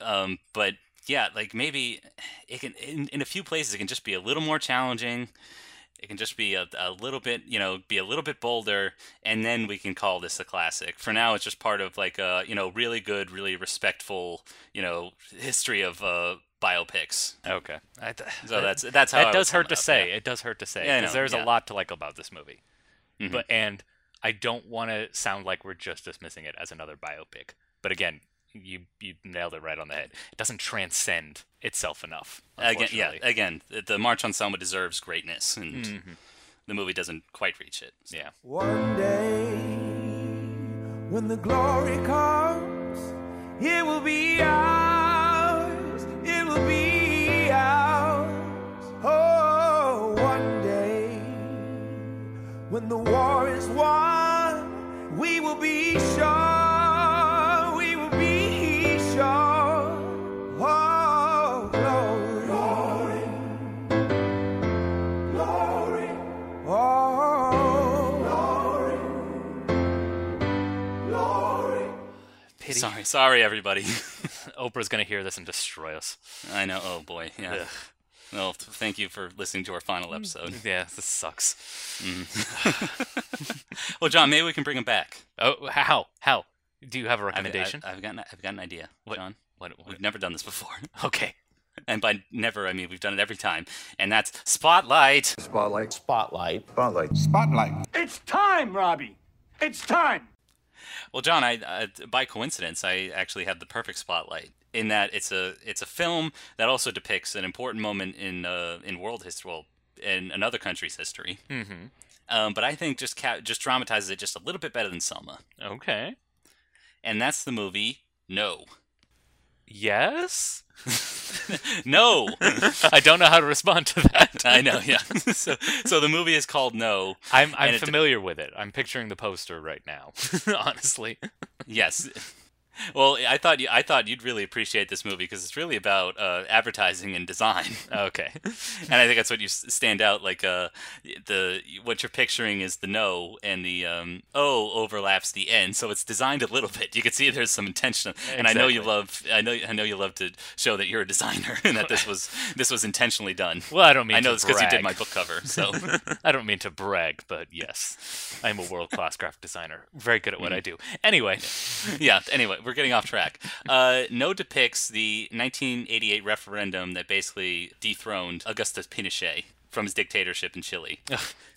Um, but yeah, like maybe it can in, in a few places it can just be a little more challenging. It can just be a, a little bit, you know, be a little bit bolder, and then we can call this a classic. For now, it's just part of like a, you know, really good, really respectful, you know, history of uh, biopics. Okay. I, th- So that's that's how I that does hurt to up, say. yeah. It does hurt to say because know, there's yeah. a lot to like about this movie. Mhm. But and I don't want to sound like we're just dismissing it as another biopic. But again, you you nailed it right on the head. It doesn't transcend itself enough. Again, yeah. Again, the- the March on Selma deserves greatness, and Mm-hmm. the movie doesn't quite reach it. So. Yeah. One day, when the glory comes, it will be ours. It will be ours. Oh, one day, when the war is won, we will be sure. We will be sure. Oh, glory. Glory. Oh, glory. Glory. Pity. Sorry, sorry, everybody. <laughs> Oprah's gonna hear this and destroy us. I know. Oh boy. Yeah. Ugh. Well, thank you for listening to our final mm. episode. Yeah, this sucks. Mm-hmm. <laughs> <laughs> Well, Jon, maybe we can bring him back. Oh, how? How? Do you have a I've, recommendation? I've, I've got an, I've got an idea, What- Jon. what, what- We've never done this before, <laughs> Okay. and by never I mean we've done it every time, and that's Spotlight. Spotlight. Spotlight. Spotlight. Spotlight. It's time, Robbie. It's time. Well, Jon, I uh, by coincidence I actually had the perfect spotlight in that it's a it's a film that also depicts an important moment in uh, in world history, well, in another country's history. Mm-hmm. Um, but I think just ca- just dramatizes it just a little bit better than Selma, Okay. and that's the movie No. Yes. <laughs> <laughs> no. I don't know how to respond to that. <laughs> I know, yeah. so, so the movie is called No. I'm I'm And it- familiar with it. I'm picturing the poster right now. Honestly. Yes. Well, I thought you, I thought you'd really appreciate this movie because it's really about uh, advertising and design, <laughs> Okay. and I think that's what you stand out. Like uh, the what you're picturing is the no, and the um, O overlaps the N, so it's designed a little bit. You can see there's some intention, and I know you love I know I know you love to show that you're a designer <laughs> and that this was this was intentionally done. Well, I don't mean I know to this because you did my book cover, so. <laughs> I don't mean to brag, but yes, I'm a world class graphic designer. Very good at what I do. Anyway, yeah. Anyway, we're getting off track. Uh, no depicts the 1988 referendum that basically dethroned Augusto Pinochet from his dictatorship in Chile.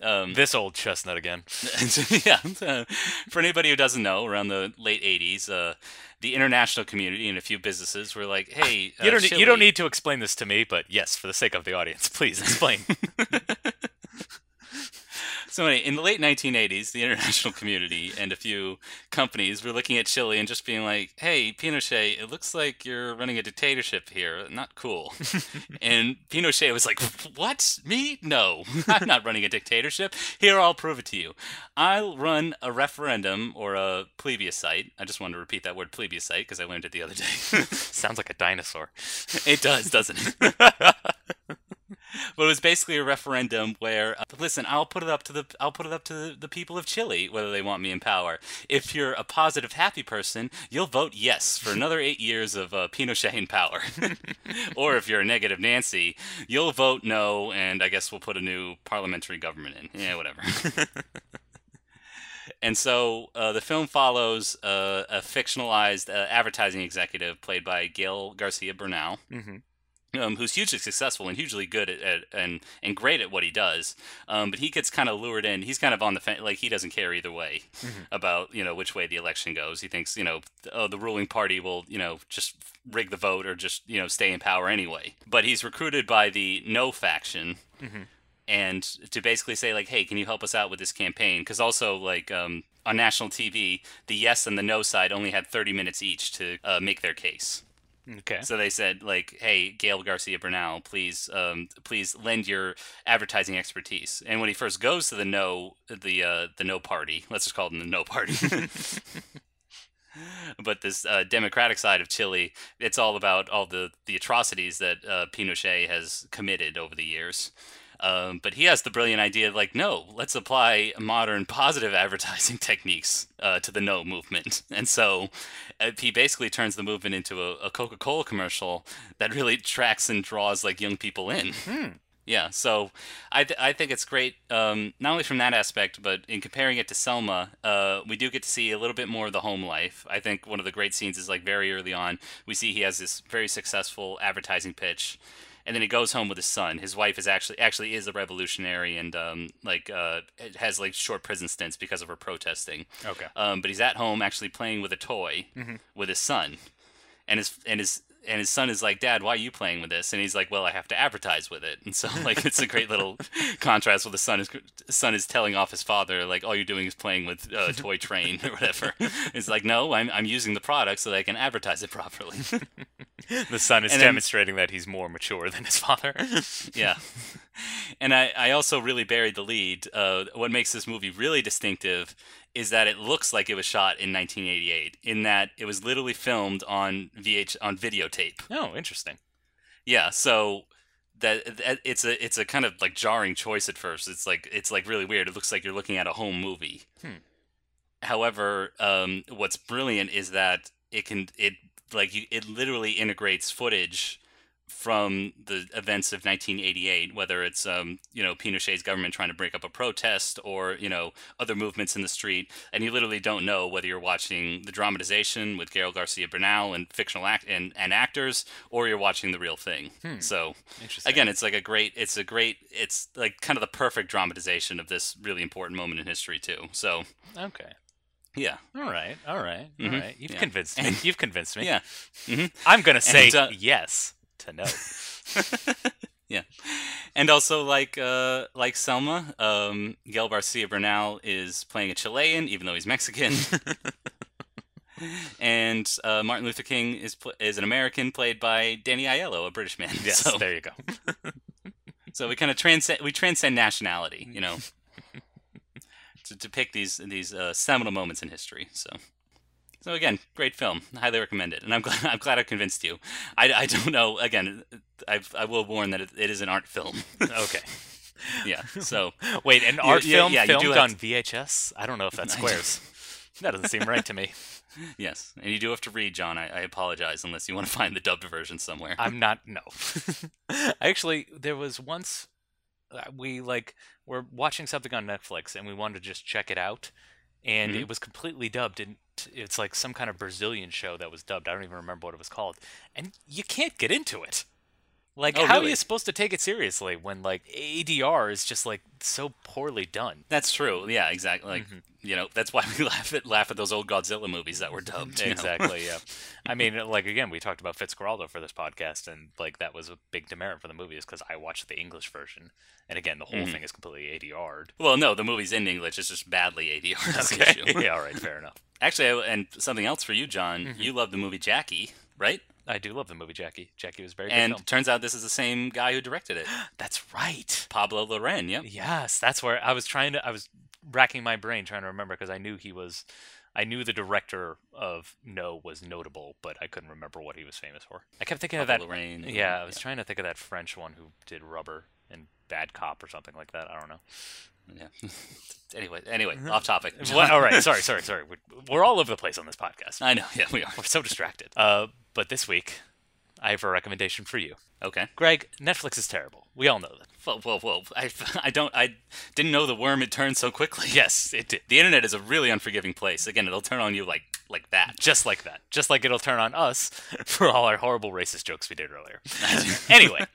Um, this old chestnut again. <laughs> yeah. uh, for anybody who doesn't know, around the late 80s, uh, the international community and a few businesses were like, "Hey, uh, You don't you don't need to explain this to me, but yes, for the sake of the audience, please explain. <laughs> <laughs> So anyway, in the late 1980s, the international community and a few companies were looking at Chile and just being like, "Hey, Pinochet, it looks like you're running a dictatorship here. Not cool." <laughs> and Pinochet was like, "What? Me? No, <laughs> I'm not running a dictatorship. Here, I'll prove it to you. I'll run a referendum or a plebiscite. I just wanted to repeat that word plebiscite because I learned it the other day. <laughs> Sounds like a dinosaur. It does, doesn't it? But it was basically a referendum where, uh, listen, I'll put it up to the I'll put it up to the, the people of Chile whether they want me in power. If you're a positive, happy person, you'll vote yes for another eight years of uh, Pinochet in power. <laughs> or if you're a negative Nancy, you'll vote no, and I guess we'll put a new parliamentary government in. Yeah, whatever. <laughs> And so uh, the film follows uh, a fictionalized uh, advertising executive played by Gael Garcia Bernal, um, who's hugely successful and hugely good at, at and and great at what he does. Um, but he gets kind of lured in. He's kind of on the fence. Like he doesn't care either way about you know which way the election goes. He thinks you know oh the ruling party will you know just rig the vote or just you know stay in power anyway. But he's recruited by the No faction and to basically say like hey can you help us out with this campaign because also like um, on national tv the yes and the no side only had 30 minutes each to uh, make their case Okay. so they said like hey gael garcia bernal please um, please lend your advertising expertise and when he first goes to the no the uh, the no party let's just call it the no party <laughs> but this uh, democratic side of Chile, it's all about all the, the atrocities that uh, Pinochet has committed over the years. Um, but he has the brilliant idea of like, no, let's apply modern positive <laughs> advertising techniques uh, to the no movement. <laughs> And so uh, he basically turns the movement into a, a Coca Cola commercial that really <laughs> tracks and draws like young people in. Yeah, so I, th- I think it's great, um, not only from that aspect, but in comparing it to Selma, uh, we do get to see a little bit more of the home life. I think one of the great scenes is like very early on, we see he has this very successful advertising pitch, and then he goes home with his son. His wife is actually actually is a revolutionary and um, like uh, has like short prison stints because of her protesting. Okay. Um, but he's at home actually playing with a toy with his son, and his and his and his son is like, "Dad, why are you playing with this?" And he's like, "Well, I have to advertise with it." And so <laughs> like it's a great little <laughs> contrast with the son is son is telling off his father like, "All you're doing is playing with a <laughs> toy train or whatever." It's like, "No, I'm I'm using the product so that I can advertise it properly." The son is And then- demonstrating that he's more mature than his father. yeah. And I, I also really buried the lead. Uh, what makes this movie really distinctive is that it looks like it was shot in 1988, in that it was literally filmed on VH on videotape. oh, interesting. Yeah, so that, that it's a it's a kind of like jarring choice at first. It's like it's like really weird. It looks like you're looking at a home movie. However, um, what's brilliant is that it can it like you, it literally integrates footage from the events of 1988, whether it's um, you know Pinochet's government trying to break up a protest or you know other movements in the street, and you literally don't know whether you're watching the dramatization with Gael Garcia Bernal and fictional act and, and actors, or you're watching the real thing. So again, it's like a great, it's a great, it's like kind of the perfect dramatization of this really important moment in history too. So Okay. yeah, All right. All right. all Mhm. right. You've Yeah. convinced me. You've convinced me. yeah. I'm gonna say And, uh, yes to know. <laughs> <laughs> Yeah, and also like uh, like Selma, um, Gael Garcia Bernal is playing a Chilean, even though he's Mexican. <laughs> and uh, Martin Luther King is pl- is an American, played by David Oyelowo, a British man. Yes. so, There you go. so we kind of transcend we transcend nationality, you know, to depict these these uh, seminal moments in history. So. So again, great film. Highly recommend it, and I'm <laughs> glad I'm glad I convinced you. I, I don't know. Again, I I will warn that it, it is an art film. <laughs> Okay. yeah. <laughs> So Wait, an art yeah, film yeah, you do filmed on VHS? I don't know if that squares. that doesn't seem right to me. yes, and you do have to read, Jon. I, I apologize unless you want to find the dubbed version somewhere. I'm not. No. Actually, there was once uh, we like were watching something on Netflix and we wanted to just check it out, and Mhm. it was completely dubbed. And it's like some kind of Brazilian show that was dubbed. I don't even remember what it was called, and you can't get into it. Like, Oh, how are you supposed to take it seriously when like ADR is just like so poorly done? That's true. Yeah, exactly. Like Mm-hmm. you know, that's why <laughs> we laugh at laugh at those old Godzilla movies that were <laughs> dubbed. Exactly. Yeah. <laughs> I mean, like again, we talked about Fitzcarraldo for this podcast, and like that was a big demerit for the movie is because I watched the English version, and again, the whole Mm-hmm. thing is completely ADR'd. Well, no, the movie's in English. It's just badly ADR. That's the issue. yeah. All right. Fair enough. Actually, and something else for you, Jon. Mm-hmm. You love the movie Jackie, right? I do love the movie Jackie. Jackie was very good And turns out this is the same guy who directed it, <gasps> That's right. Pablo Larraín. Yep. Yes, that's where I was trying to. I was racking my brain trying to remember because I knew he was. I knew the director of No was notable, but I couldn't remember what he was famous for. I kept thinking of Pablo that. Lorraine, Yeah, I was yeah. trying to think of that French one who did Rubber and Bad Cop or something like that. I don't know. Yeah. <laughs> anyway, anyway, off topic. <laughs> What? All right, sorry, sorry, sorry. We're, we're all over the place on this podcast. I know. Yeah, we are. We're so distracted. Uh, but this week, I have a recommendation for you. Okay. Greg, Netflix is terrible. We all know that. Whoa, whoa, whoa! I, <laughs> I don't, I didn't know the worm had turned so quickly. Yes, it did. The internet is a really unforgiving place. Again, it'll turn on you like, like that. Just like that. Just like it'll turn on us for all our horrible racist jokes we did earlier. anyway,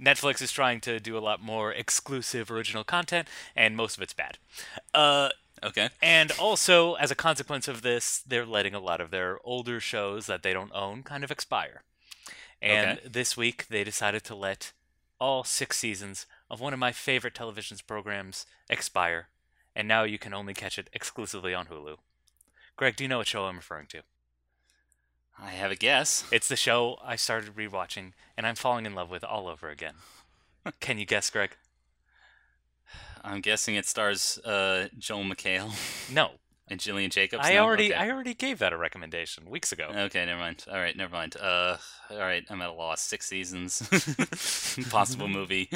Netflix is trying to do a lot more exclusive original content, and most of it's bad. Uh, Okay. and also, as a consequence of this, they're letting a lot of their older shows that they don't own kind of expire. And Okay. this week, they decided to let all six seasons of one of my favorite television programs expire, and now you can only catch it exclusively on Hulu. Greg, do you know what show I'm referring to? I have a guess. It's the show I started rewatching, and I'm falling in love with all over again. <laughs> Can you guess, Greg? I'm guessing it stars uh, Joel McHale <laughs> No, and Gillian Jacobs. I No? already Okay. I already gave that a recommendation weeks ago. Okay, never mind. All right, never mind. Uh, all right, I'm at a loss. Six seasons, <laughs> possible movie.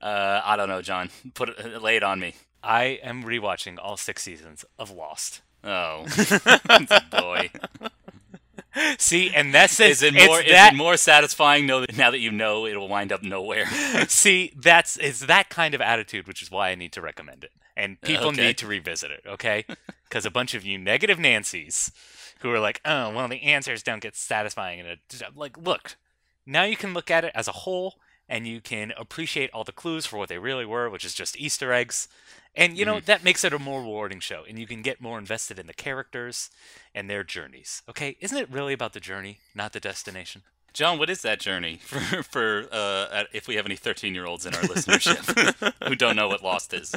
Uh, I don't know, Jon. Put it, lay it on me. I am rewatching all six seasons of Lost. Oh, boy. See, and that's it. Is it It's more? Is that- it more satisfying know now that you know it'll wind up nowhere? <laughs> See, that's it's that kind of attitude, which is why I need to recommend it, and people Okay. need to revisit it. Okay, <laughs> because a bunch of you negative Nancys who are like, oh, well, the answers don't get satisfying, and like, look, now you can look at it as a whole, and you can appreciate all the clues for what they really were, which is just Easter eggs, and you know mm-hmm. that makes it a more rewarding show, and you can get more invested in the characters and their journeys. Okay, isn't it really about the journey, not the destination? Jon, what is that journey <laughs> for for uh, if we have any thirteen year olds in our listenership who don't know what Lost is?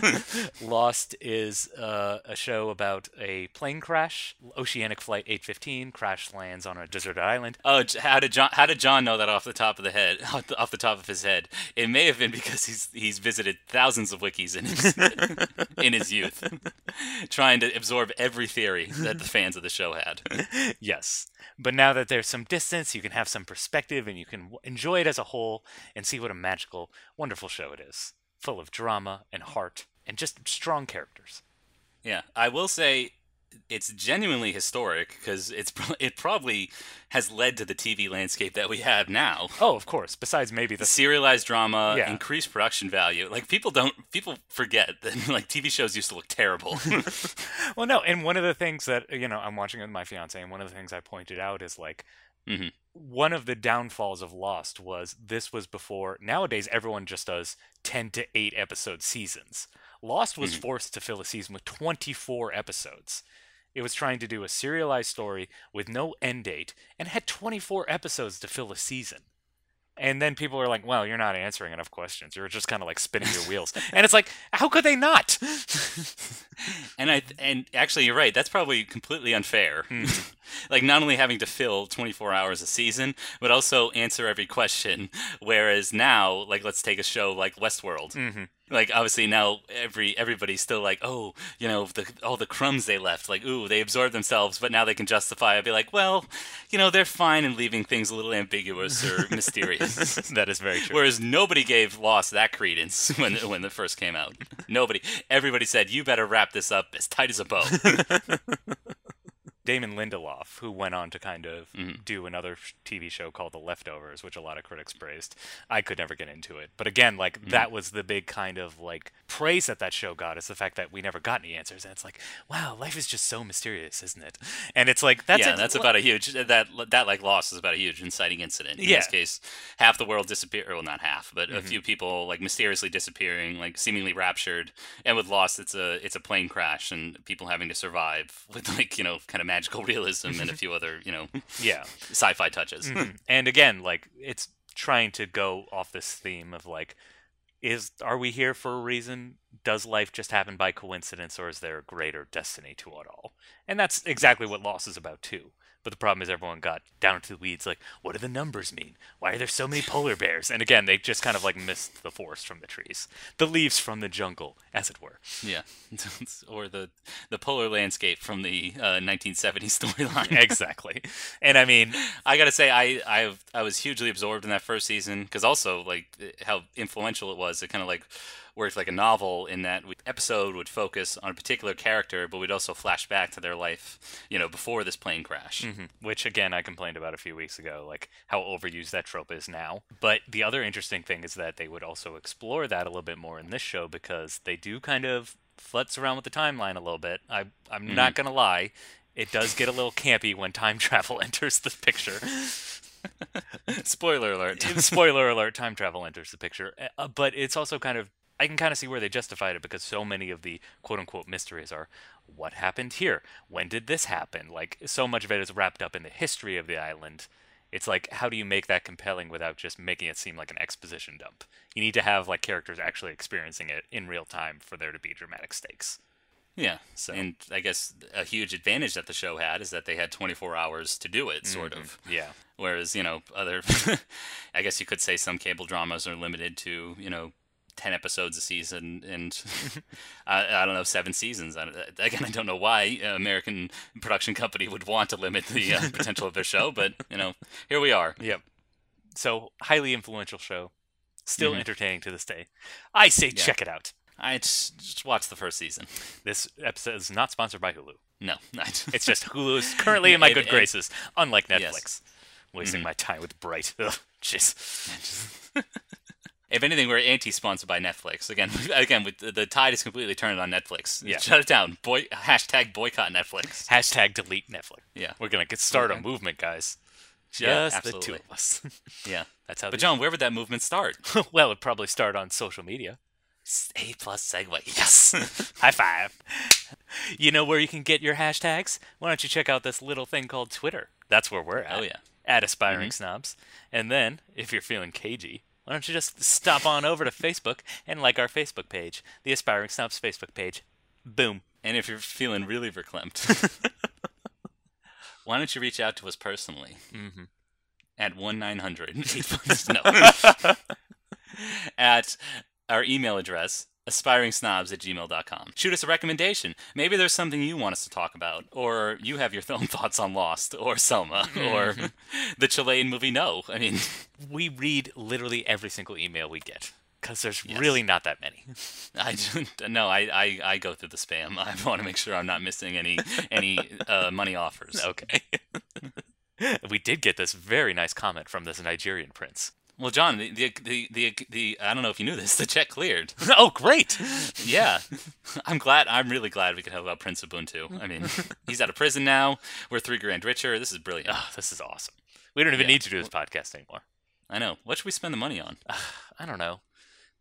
<laughs> Lost is uh, a show about a plane crash. Oceanic Flight 815 crash lands on a deserted island. Oh, how did Jon? How did Jon know that off the top of the head? <laughs> Off the, off the top of his head, it may have been because he's he's visited thousands of wikis in his in his youth, trying to absorb every theory that the fans of the show had. Yes. But now that there's some distance, you can have some perspective and you can enjoy it as a whole and see what a magical, wonderful show it is. Full of drama and heart and just strong characters. Yeah, I will say it's genuinely historic because it's it probably has led to the TV landscape that we have now. Oh, of course. Besides maybe The serialized drama, Yeah. increased production value. Like people don't people forget that <laughs> like TV shows used to look terrible. <laughs> Well, no, and one of the things that you know I'm watching with my fiance, and one of the things I pointed out is like Mhm. one of the downfalls of Lost was this was before. Nowadays, everyone just does ten to eight episode seasons. Lost was forced to fill a season with 24 episodes. It was trying to do a serialized story with no end date and had 24 episodes to fill a season. And then people are like, "Well, you're not answering enough questions. You're just kind of like spinning your wheels." <laughs> And it's like, how could they not? and I and actually you're right. That's probably completely unfair. Hmm. <laughs> like not only having to fill 24 hours a season, but also answer every question. Whereas now, like let's take a show like Westworld. Mm-hmm. Like obviously now every everybody's still like, oh, you know, the all the crumbs they left, like, ooh, they absorbed themselves, but now they can justify it. Be like, well, you know, they're fine in leaving things a little ambiguous or <laughs> mysterious. <laughs> that is very true. Whereas nobody gave Lost that credence <laughs> when when it first came out. Nobody. Everybody said, "You better wrap this up as tight as a bow." Damon Lindelof, who went on to kind of Mm-hmm. do another TV show called The Leftovers, which a lot of critics praised. I could never get into it. But again, like Mm-hmm. that was the big kind of like praise that that show got is the fact that we never got any answers. And it's like, wow, life is just so mysterious, isn't it? And it's like that's yeah, ex- that's about a huge that that like Lost is about a huge inciting incident. In Yeah. this case, half the world disappear. Well, not half, but Mm-hmm. a few people like mysteriously disappearing, like seemingly raptured. And with Lost, it's a it's a plane crash and people having to survive with like you know kind of magical <laughs> realism and a few other you know yeah. <laughs> sci-fi touches. Mhm. And again, like it's trying to go off this theme of like is are we here for a reason? Does life just happen by coincidence or is there a greater destiny to it all? And that's exactly what Lost is about too. But the problem is everyone got down to the weeds like what do the numbers mean? Why are there so many polar bears? And again, they just kind of like missed the forest from the trees. The leaves from the jungle, as it were. Yeah, <laughs> or the the polar landscape from the uh, 1970s storyline. <laughs> exactly. And I mean, I gotta say, I I I was hugely absorbed in that first season because also like how influential it was. It kind of like worked like a novel in that we, episode would focus on a particular character, but we'd also flash back to their life, you know, before this plane crash. Mhm. Which again, I complained about a few weeks ago, like how overused that trope is now. But the other interesting thing is that they would also explore that a little bit more in this show because they do kind of futz around with the timeline a little bit. I, I'm not gonna lie, it does get a little campy when time <laughs> travel enters the picture. <laughs> Spoiler alert. <laughs> Spoiler alert: time travel enters the picture. Uh, but it's also kind of I can kind of see where they justified it because so many of the quote unquote mysteries are what happened here? When did this happen? Like so much of it is wrapped up in the history of the island. It's like how do you make that compelling without just making it seem like an exposition dump? You need to have like characters actually experiencing it in real time for there to be dramatic stakes. Yeah. So- And I guess a huge advantage that the show had is that they had 24 hours to do it, sort mm-hmm, of. Yeah. Whereas, you know, other, <laughs> I guess you could say some cable dramas are limited to, you know, 10 episodes a season and, <laughs> I, I don't know, seven seasons. I, again, I don't know why an American production company would want to limit the uh, <laughs> potential of their show, but, you know, here we are. Yep. So highly influential show, still entertaining to this day. I say check it out. I just, just watched the first season. This episode is not sponsored by Hulu. No, <laughs> not it's just Hulu is currently in my It- good it- graces, unlike Netflix. Yes. Wasting Mhm. my time with Bright. Jeez. If anything, we're anti-sponsored by Netflix. Again, <laughs> again, with the, the tide is completely turned on Netflix. Yeah. shut it down. Boy, hashtag boycott Netflix. Hashtag delete Netflix. Yeah. We're gonna get start Okay. a movement, guys. Just Yeah, the two of us. <laughs> Yeah, That's how. but Jon, where would that movement start? <laughs> well, it'd probably start on social media. A plus segue. Yes. High five. You know where you can get your hashtags? Why don't you check out this little thing called Twitter? That's where we're at. Oh, yeah. At Aspiring Mhm. Snobs. And then, if you're feeling cagey, why don't you just stop on over to Facebook and like our Facebook page, the Aspiring Snobs Facebook page. Boom. and if you're feeling really verklempt, <laughs> why don't you reach out to us personally Mm-hmm. at one nine hundred <laughs> <laughs> no at our email address aspiringsnobs at gmail.com. Shoot us a recommendation. Maybe there's something you want us to talk about, or you have your own <laughs> thoughts on Lost, or Selma, or the Chilean movie No. I mean, <laughs> We read literally every single email we get because there's Yes. really not that many. <laughs> I don't- no, I, I, I go through the spam. I want to make sure I'm not missing any any uh, money offers. Okay. we did get this very nice comment from this Nigerian prince. Well, Jon, the, the the the the I don't know if you knew this. <laughs> The check cleared. <laughs> oh, great! yeah, <laughs> I'm glad. I'm really glad we could help out Prince Ubuntu. I mean, he's out of prison now. We're three grand richer. This is brilliant. Oh, this is awesome. We don't even Yeah. need to do this podcast anymore. I know. What should we spend the money on? <sighs> I don't know.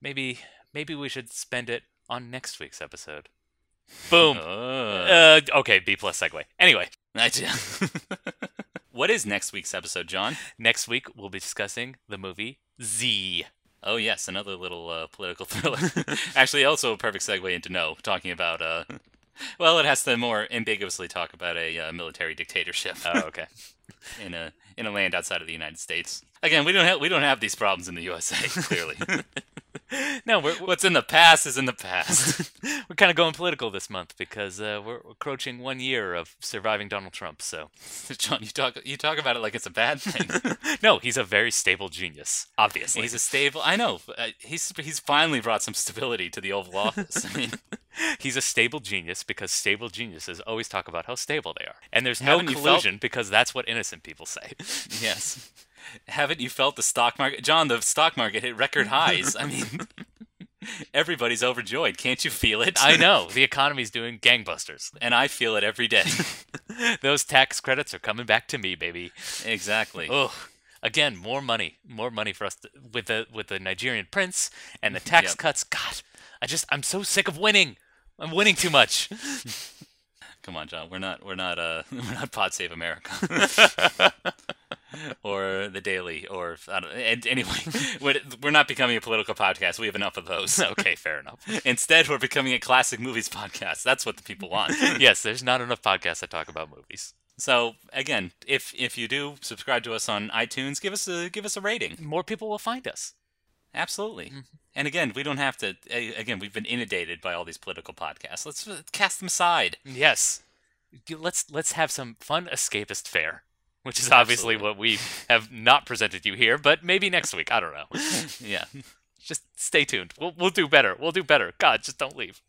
Maybe maybe we should spend it on next week's episode. Boom. Uh, Uh, okay, B plus segue. Anyway, I- what is next week's episode, Jon? next week we'll be discussing the movie Z. Oh yes, another little uh, political <laughs> thriller. <laughs> Actually, also a perfect segue into No, talking about. Uh, well, it has to more ambiguously talk about a uh, military dictatorship Oh, okay. <laughs> in a in a land outside of the United States. Again, we don't have we don't have these problems in the USA. Clearly, <laughs> no, we're what's in the past is in the past. <laughs> we're kind of going political this month because uh, we're approaching one year of surviving Donald Trump. So <laughs> Jon, you talk you talk about it like it's a bad thing. no, he's a very stable genius. Obviously, he's a stable. I know. Uh, he's he's finally brought some stability to the Oval Office. I mean, He's a stable genius because stable geniuses always talk about how stable they are. And there's no Haven't you felt- collusion because that's what innocent people say. yes. Haven't you felt the stock market, Jon? The stock market hit record <laughs> highs. I mean, everybody's overjoyed. Can't you feel it? I know. <laughs> The economy's doing gangbusters. and I feel it every day. <laughs> Those tax credits are coming back to me, baby. exactly. Ugh. Again, more money, more money for us to, with the with the Nigerian prince and the tax Yep. cuts. God, I just I'm so sick of winning. I'm winning too much. Come on, Jon. We're not. We're not. Uh, we're not Pod Save America. Or the Daily, or I don't, anyway, <laughs> we're, not becoming a political podcast. We have enough of those. <laughs> okay, fair enough. Instead, we're becoming a classic movies podcast. That's what the people want. <laughs> yes, there's not enough podcasts that talk about movies. So again, if if you do subscribe to us on iTunes, give us a give us a rating. More people will find us. Absolutely. And again, we don't have to. Again, we've been inundated by all these political podcasts. Let's uh, cast them aside. Yes. Let's let's have some fun escapist fare, which is <laughs> obviously Absolutely. what we have not presented you here, but maybe next week. I don't know. <laughs> Yeah. <laughs> just stay tuned. We'll we'll do better. We'll do better. God, just don't leave.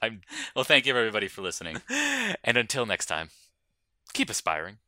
I'm Well, thank you everybody for listening. and until next time, keep aspiring.